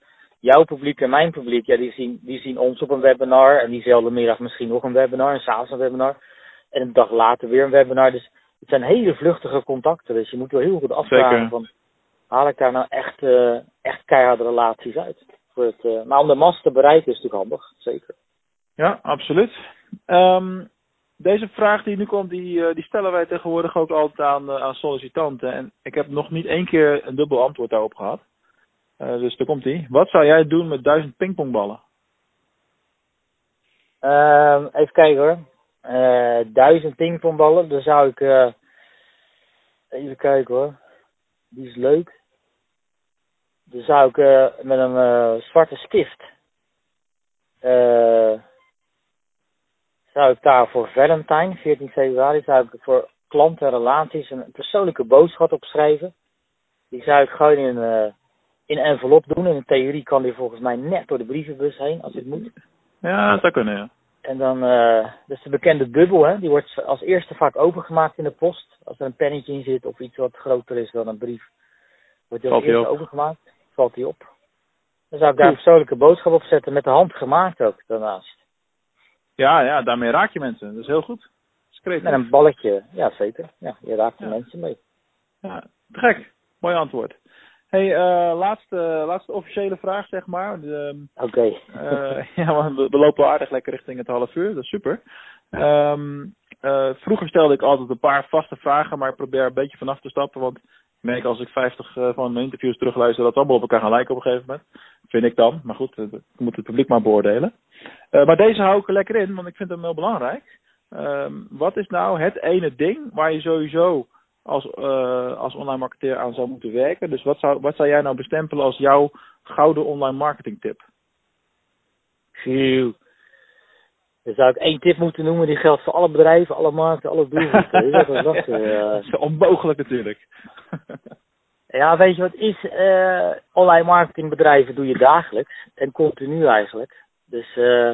jouw publiek en mijn publiek, ja, die zien, die zien ons op een webinar. En diezelfde middag misschien nog een webinar. En s'avonds een webinar. En een dag later weer een webinar. Dus het zijn hele vluchtige contacten. Dus je moet wel heel goed afvragen van, haal ik daar nou echt, uh, echt keiharde relaties uit? het, uh, maar om de mast te bereiken is natuurlijk handig, zeker. Ja, absoluut. Um, deze vraag die nu komt, die, uh, die stellen wij tegenwoordig ook altijd aan, aan sollicitanten. En ik heb nog niet één keer een dubbel antwoord daarop gehad. dus daar komt ie. Wat zou jij doen met duizend pingpongballen? Ehm, even kijken hoor. Duizend pingpongballen, dan zou ik... even kijken hoor. Die is leuk. Dan zou ik uh, met een uh, zwarte stift. Uh, zou ik daar voor Valentine, 14 februari, zou ik voor klanten en relaties een persoonlijke boodschap opschrijven. Die zou ik gewoon in, uh, in envelop doen. In theorie kan die volgens mij net door de brievenbus heen, als het moet. Ja, dat zou kunnen, ja. En dan, uh, dat is de bekende dubbel, hè. Die wordt als eerste vaak opengemaakt in de post. Als er een pennetje in zit of iets wat groter is dan een brief, wordt die als eerste op. opengemaakt. Valt die op. Dan zou ik daar een persoonlijke boodschap op zetten, met de hand gemaakt ook daarnaast. Ja, ja, daarmee raak je mensen. Dat is heel goed. Is. Met een balletje, ja zeker. Ja, je raakt de Ja. mensen mee. Ja, te gek. Mooi antwoord. Hey, eh, laatste, laatste officiële vraag, zeg maar. De, Oké. eh, ja, want we, we lopen aardig lekker richting het half uur. Dat is super. Ehm, eh, vroeger stelde ik altijd een paar vaste vragen, maar ik probeer een beetje vanaf te stappen. Want ik merk als ik 50 eh, van mijn interviews terugluister, dat ze allemaal op elkaar gaan lijken op een gegeven moment. Vind ik dan. Maar goed, dat moet het publiek maar beoordelen. Maar deze hou ik er lekker in, want ik vind hem heel belangrijk. Ehm, wat is nou het ene ding waar je sowieso als, eh, als online marketeer aan zou moeten werken? Dus wat zou, wat zou jij nou bestempelen als jouw gouden online marketing tip? Phew. Dan zou ik één tip moeten noemen, die geldt voor alle bedrijven, alle markten, alle doelgroepen. Dat eh, Dat is onmogelijk natuurlijk. Ja, weet je wat is? eh online marketingbedrijven doe je dagelijks en continu eigenlijk. Dus eh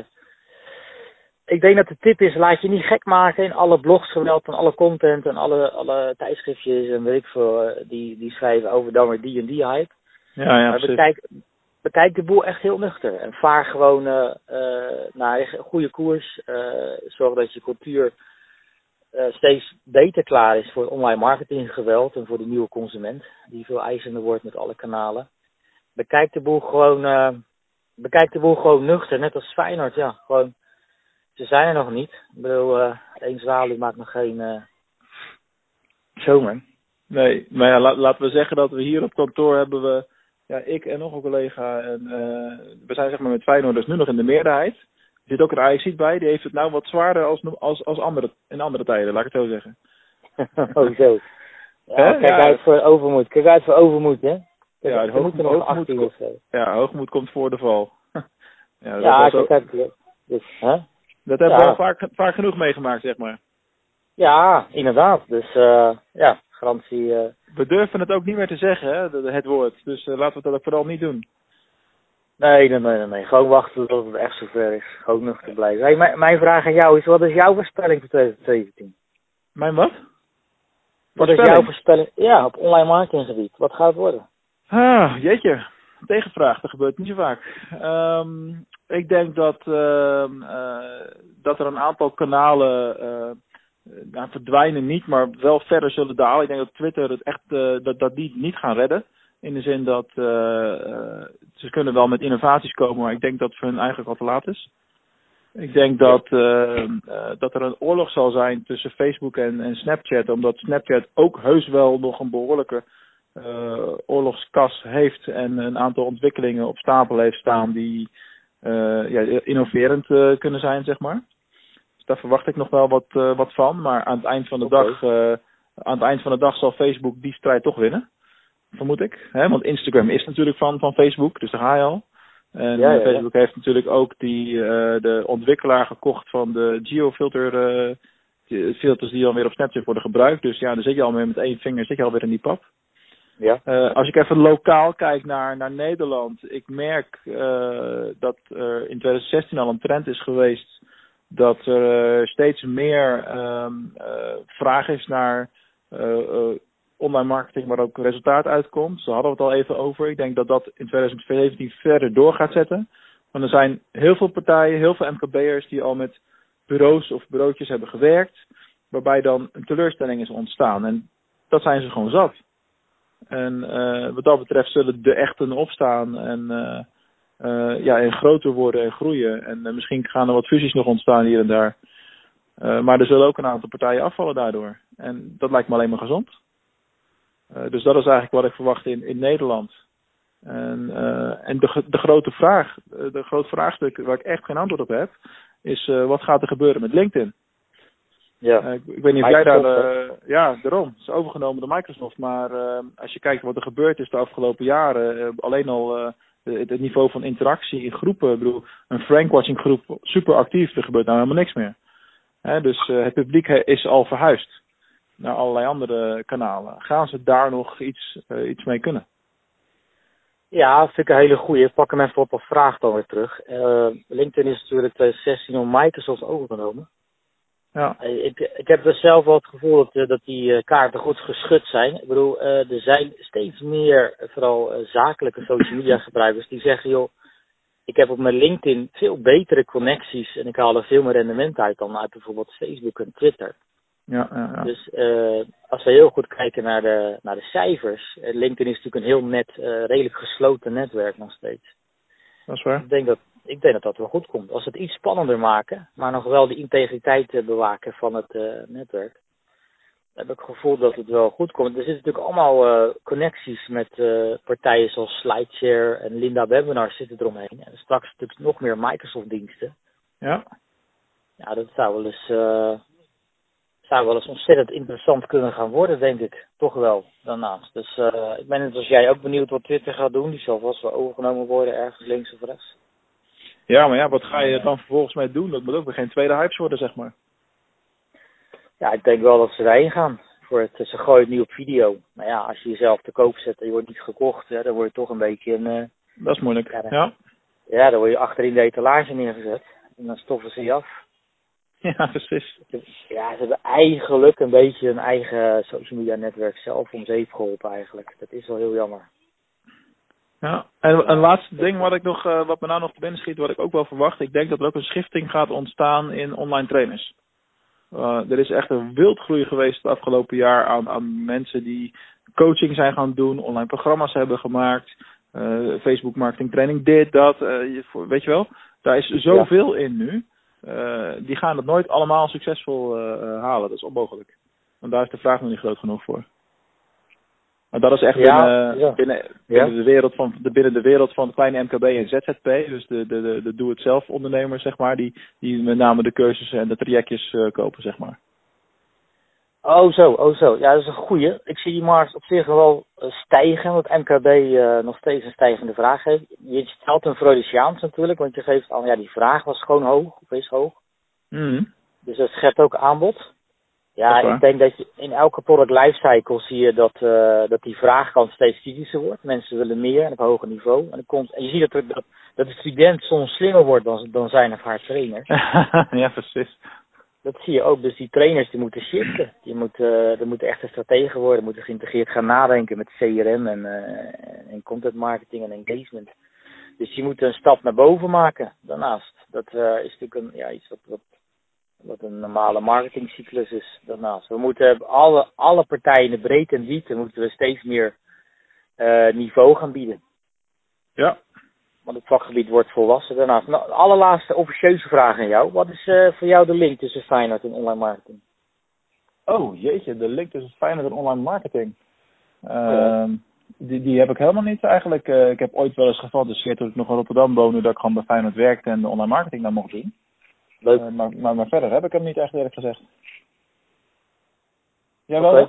ik denk dat de tip is, laat je niet gek maken in alle blogs geweld en alle content en alle, alle tijdschriftjes en weet ik veel, eh, die, die schrijven over dan weer die en die hype. Ja, ja, maar bekijk, bekijk de boel echt heel nuchter en vaar gewoon eh, eh, naar een goede koers. zorg dat je cultuur steeds beter klaar is voor online marketing geweld en voor de nieuwe consument die veel eisender wordt met alle kanalen. Bekijk de boel gewoon, bekijk de boel gewoon nuchter, net als Feyenoord, ja, gewoon. Ze zijn er nog niet. Ik bedoel, eh één zwaluw maakt nog geen eh zomer. Nee, maar ja, la- laten we zeggen dat we hier op kantoor hebben we, ja, ik en nog een collega, en, eh, we zijn zeg maar met Feyenoorders nu nog in de meerderheid. Er zit ook een Ajaxiet bij, die heeft het nou wat zwaarder als, als, als andere, in andere tijden, laat ik het zo zeggen. oh zo. Ja, Hè? kijk Ja. uit voor overmoed. Kijk uit voor overmoed, hè. Ja, er nog hoogmoed 18 ko- of zo. Ja, hoogmoed komt voor de val. ja, dat, Ja, was ook- kijk uit. Dus, hè? Dat hebben we al vaak, vaak genoeg meegemaakt, zeg maar. Ja, inderdaad. Dus eh ja, garantie. eh We durven het ook niet meer te zeggen, hè, het woord. Dus eh, laten we dat ook vooral niet doen. nee, nee, nee, nee. Gewoon wachten tot het echt zover is. Gewoon nuchter blijven. Hey, mijn, mijn vraag aan jou is: wat is jouw voorspelling voor 2017? Mijn wat? Wat is jouw voorspelling? Ja, op online marketinggebied. Wat gaat het worden? Ah, jeetje. Tegenvraag, dat gebeurt niet zo vaak. Ehm, ik denk dat, ehm, eh, dat er een aantal kanalen eh, nou, verdwijnen niet, maar wel verder zullen dalen. Ik denk dat Twitter het echt eh, dat, dat die niet gaan redden. In de zin dat ze kunnen wel met innovaties komen, maar ik denk dat het voor hun eigenlijk al te laat is. Ik denk dat, eh, eh, dat er een oorlog zal zijn tussen Facebook en, en Snapchat, omdat Snapchat ook heus wel nog een behoorlijke eh, oorlogskas heeft en een aantal ontwikkelingen op stapel heeft staan die ja, innoverend eh, kunnen zijn, zeg maar. Dus daar verwacht ik nog wel wat, eh, wat van. Maar aan het eind van de dag, eh, aan het eind van de dag zal Facebook die strijd toch winnen. Vermoed ik. Hè? Want Instagram is natuurlijk van, van Facebook, dus daar ga je al. En Ja, ja, eh, ja. Facebook heeft natuurlijk ook die, eh, de ontwikkelaar gekocht van de geofilter eh, die filters die dan weer op Snapchat worden gebruikt. Dus ja, dan zit je al met één vinger zit je alweer in die pap. Ja. Eh, als ik even lokaal kijk naar, naar Nederland, ik merk eh, dat er in 2016 al een trend is geweest dat er eh, steeds meer ehm, eh, vraag is naar online marketing, waar ook resultaat uitkomt. Daar hadden we het al even over. Ik denk dat dat in 2017 verder door gaat zetten. Want er zijn heel veel partijen, heel veel MKB'ers die al met bureaus of bureautjes hebben gewerkt, waarbij dan een teleurstelling is ontstaan. En dat zijn ze gewoon zat. En eh, wat dat betreft zullen de echten opstaan en, eh, eh, ja, en groter worden en groeien. En misschien gaan er wat fusies nog ontstaan hier en daar. Maar er zullen ook een aantal partijen afvallen daardoor. En dat lijkt me alleen maar gezond. Dus dat is eigenlijk wat ik verwacht in, in Nederland. En, en de, de grote vraag, de grote vraagstuk waar ik echt geen antwoord op heb, is wat gaat er gebeuren met LinkedIn? Ja. Eh, ik, ik weet niet of jij daar. Eh, ja, daarom. Het is overgenomen door Microsoft. Maar eh, als je kijkt wat er gebeurd is de afgelopen jaren. alleen al het, het niveau van interactie in groepen. Ik bedoel, een Frankwatching groep super actief. Er gebeurt nou helemaal niks meer. Hè, dus het publiek is al verhuisd naar allerlei andere kanalen. Gaan ze daar nog iets, iets mee kunnen? Ja, vind ik een hele goeie. Ik pak hem even op als vraag dan weer terug. LinkedIn is natuurlijk 2016 door Microsoft overgenomen. Ja. Ik, ik heb dus zelf wel het gevoel dat, eh, dat die kaarten goed geschud zijn. Ik bedoel, er zijn steeds meer, vooral zakelijke social media gebruikers, die zeggen, joh, ik heb op mijn LinkedIn veel betere connecties en ik haal er veel meer rendement uit dan uit bijvoorbeeld Facebook en Twitter. Ja, ja, ja. Dus uh, als we heel goed kijken naar de, naar de cijfers, LinkedIn is natuurlijk een heel net, uh, redelijk gesloten netwerk nog steeds. Dat is waar. Ik denk dat, ik denk dat dat wel goed komt. Als we het iets spannender maken, maar nog wel de integriteit bewaken van het uh, netwerk, heb ik het gevoel dat het wel goed komt. Er zitten natuurlijk allemaal uh, connecties met uh, partijen zoals SlideShare en Linda Webinar zitten eromheen. En straks natuurlijk nog meer Microsoft diensten. Ja. Ja, dat zou wel eens, zou wel eens ontzettend interessant kunnen gaan worden, denk ik. Toch wel, daarnaast. Dus ik ben net als jij ook benieuwd wat Twitter gaat doen. Die zal vast wel overgenomen worden, ergens links of rechts. Ja, maar ja, wat ga je dan vervolgens mee doen? Dat moet ook weer geen tweede hypes worden, zeg maar. Ja, ik denk wel dat ze erheen gaan. Voor het, ze gooien het nu op video. Maar ja, als je jezelf te koop zet en je wordt niet gekocht, hè, dan word je toch een beetje een... Uh, dat is moeilijk, ja. Ja, ja dan word je achterin de etalage neergezet. En dan stoffen ze je af. Ja, precies. Ja, ze hebben eigenlijk een beetje een eigen social media netwerk zelf om zeep geholpen eigenlijk. Dat is wel heel jammer. Ja, en een laatste ding wat ik nog, uh, wat me nou nog te binnen schiet, wat ik ook wel verwacht. Ik denk dat er ook een schifting gaat ontstaan in online trainers. Uh, er is echt een wildgroei geweest het afgelopen jaar aan, aan mensen die coaching zijn gaan doen, online programma's hebben gemaakt, uh, Facebook marketing training, dit, dat, uh, weet je wel. Daar is zoveel ja. in nu. Die gaan het nooit allemaal succesvol halen. Dat is onmogelijk. Want daar is de vraag nog niet groot genoeg voor. Maar dat is echt ja, binnen, ja. binnen, binnen de wereld van de, binnen de wereld van de kleine MKB en ZZP, dus de, de, de, de doe-het-zelf ondernemers, zeg maar, die, die met name de cursussen en de trajectjes uh, kopen, zeg maar. Oh zo, oh zo. Ja, dat is een goeie. Ik zie die markt op zich wel stijgen, want MKB uh, nog steeds een stijgende vraag heeft. Je stelt een Freudiaans natuurlijk, want je geeft al, ja, die vraag was gewoon hoog, of is hoog. Mm. Dus dat schept ook aanbod. Ja, ik denk dat je in elke product lifecycle zie je dat, uh, dat die vraagkant steeds kritischer wordt. Mensen willen meer en op hoger niveau. En, komt, en je ziet dat, er, dat, dat de student soms slimmer wordt dan, dan zijn of haar trainer. ja, precies. Dat zie je ook. Dus die trainers die moeten shiften. Die moeten, uh, er moeten echte strategen worden. moeten geïntegreerd gaan nadenken met CRM en, uh, en content marketing en engagement. Dus die moeten een stap naar boven maken daarnaast. Dat uh, is natuurlijk een, ja, iets wat, wat wat een normale marketingcyclus is daarnaast. We moeten alle, alle partijen breedte en diepte moeten we steeds meer niveau gaan bieden. Ja. Want het vakgebied wordt volwassen daarnaast. Nou, de allerlaatste officieuze vraag aan jou. Wat is uh, voor jou de link tussen Feyenoord en online marketing? Oh jeetje, de link tussen Feyenoord en online marketing. Uh, ja. die, die heb ik helemaal niet eigenlijk. Uh, ik heb ooit wel eens gefantaseerd toen ik nog in Rotterdam woonde dat ik gewoon bij Feyenoord werkte en de online marketing dan mocht doen. Leuk. Uh, maar, maar, maar, verder heb ik hem niet echt eerlijk gezegd. Jij okay.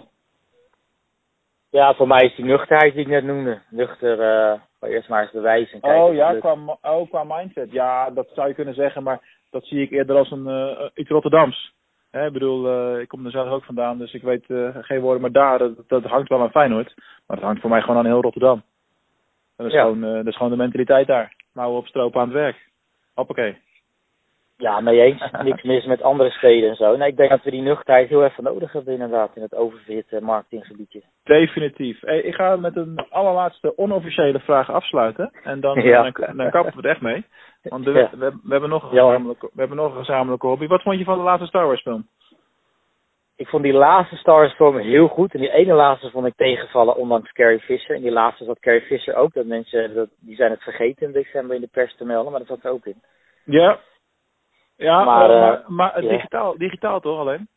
Ja, voor mij is die nuchterheid die ik net noemde. Nuchter, uh, eerst maar eens bewijzen. Kijken oh ja, qua, oh, qua mindset. Ja, dat zou je kunnen zeggen, maar dat zie ik eerder als een uh, iets Rotterdams. Hè, ik bedoel, uh, ik kom er zelf ook vandaan, dus ik weet geen woorden, maar daar, dat, dat hangt wel aan Feyenoord. Maar het hangt voor mij gewoon aan heel Rotterdam. Dat is, ja. gewoon, dat is gewoon de mentaliteit daar. Mouwen op stroop aan het werk. Hoppakee. Ja, mee eens. Niks mis met andere steden en zo. Nee, ik denk dat we die nuchterheid heel even nodig hebben inderdaad in het oververhitte marketinggebiedje. Definitief. Hey, ik ga met een allerlaatste onofficiële vraag afsluiten. En dan, ja. dan, dan kappen we het echt mee. Want de, ja. we, we, hebben nog een gezamenlijke, we hebben nog een gezamenlijke hobby. Wat vond je van de laatste Star Wars film? Ik vond die laatste Star Wars film heel goed. En die ene laatste vond ik tegenvallen, ondanks Carrie Fisher. En die laatste zat Carrie Fisher ook. Dat mensen, dat, die zijn het vergeten in december in de pers te melden. Maar dat zat er ook in. Ja, ja, maar, uh, uh, maar, maar ja. digitaal, digitaal toch alleen?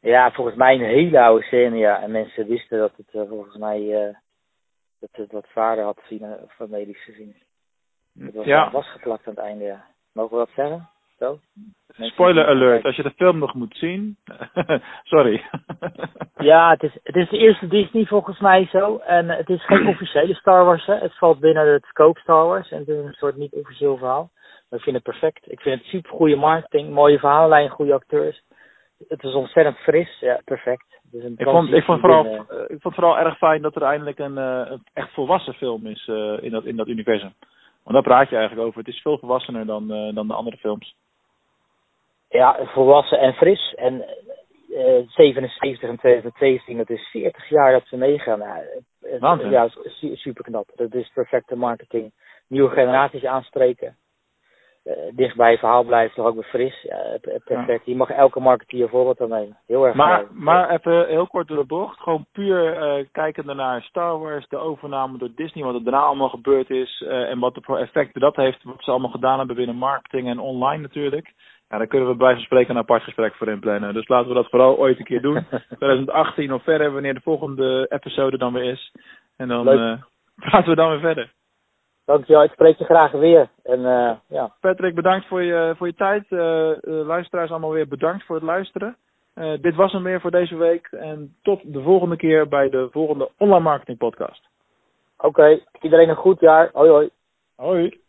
Ja, volgens mij een hele oude scène, ja. En mensen wisten dat het uh, volgens mij uh, dat het wat vader had gezien, van medisch gezien. Het was ja. vastgeplakt aan het einde, ja. Mogen we dat zeggen? Zo? Spoiler alert, als je de film nog moet zien. Sorry. ja, het is, het is de eerste Disney volgens mij zo. En het is geen officiële Star Wars, hè. Het valt binnen het scope Star Wars. En het is een soort niet officieel verhaal. Maar ik vind het perfect. Ik vind het super goede marketing, mooie verhaallijn, goede acteurs. Het is ontzettend fris, ja, perfect. Dus een Ik vond, ik, vond vooral, binnen- eh, ik vond vooral erg fijn dat er eindelijk een, eh, een echt volwassen film is eh, in, dat, in dat universum. Want daar praat je eigenlijk over. Het is veel volwassener dan, eh, dan de andere films. Ja, volwassen en fris. En eh 77 en 2017, dat is 40 jaar dat ze meegaan. Ja, het- Waanzin. ja su- super knap. Dat is perfecte marketing. Nieuwe generaties aanspreken. Eh, dicht bij je verhaal blijven, toch ook weer fris. Ja, perfect. Je mag elke marketeer een voorbeeld aan nemen. Heel erg Maar, maar even heel kort door de bocht. Gewoon puur eh kijkende naar Star Wars, de overname door Disney, wat er daarna allemaal gebeurd is. eh, en wat voor effecten dat heeft, wat ze allemaal gedaan hebben binnen marketing en online natuurlijk. Ja, daar kunnen we bij van spreken een apart gesprek voor inplannen. Dus laten we dat vooral ooit een keer doen. 2018 of verder, wanneer de volgende episode dan weer is. En dan eh, praten we dan weer verder. Dankjewel, ik spreek je graag weer. En eh, ja, Patrick, bedankt voor je, voor je tijd. Eh, luisteraars allemaal weer bedankt voor het luisteren. Eh, dit was hem weer voor deze week. En tot de volgende keer bij de volgende Online Marketing Podcast. oké. Iedereen een goed jaar. Hoi hoi. Hoi.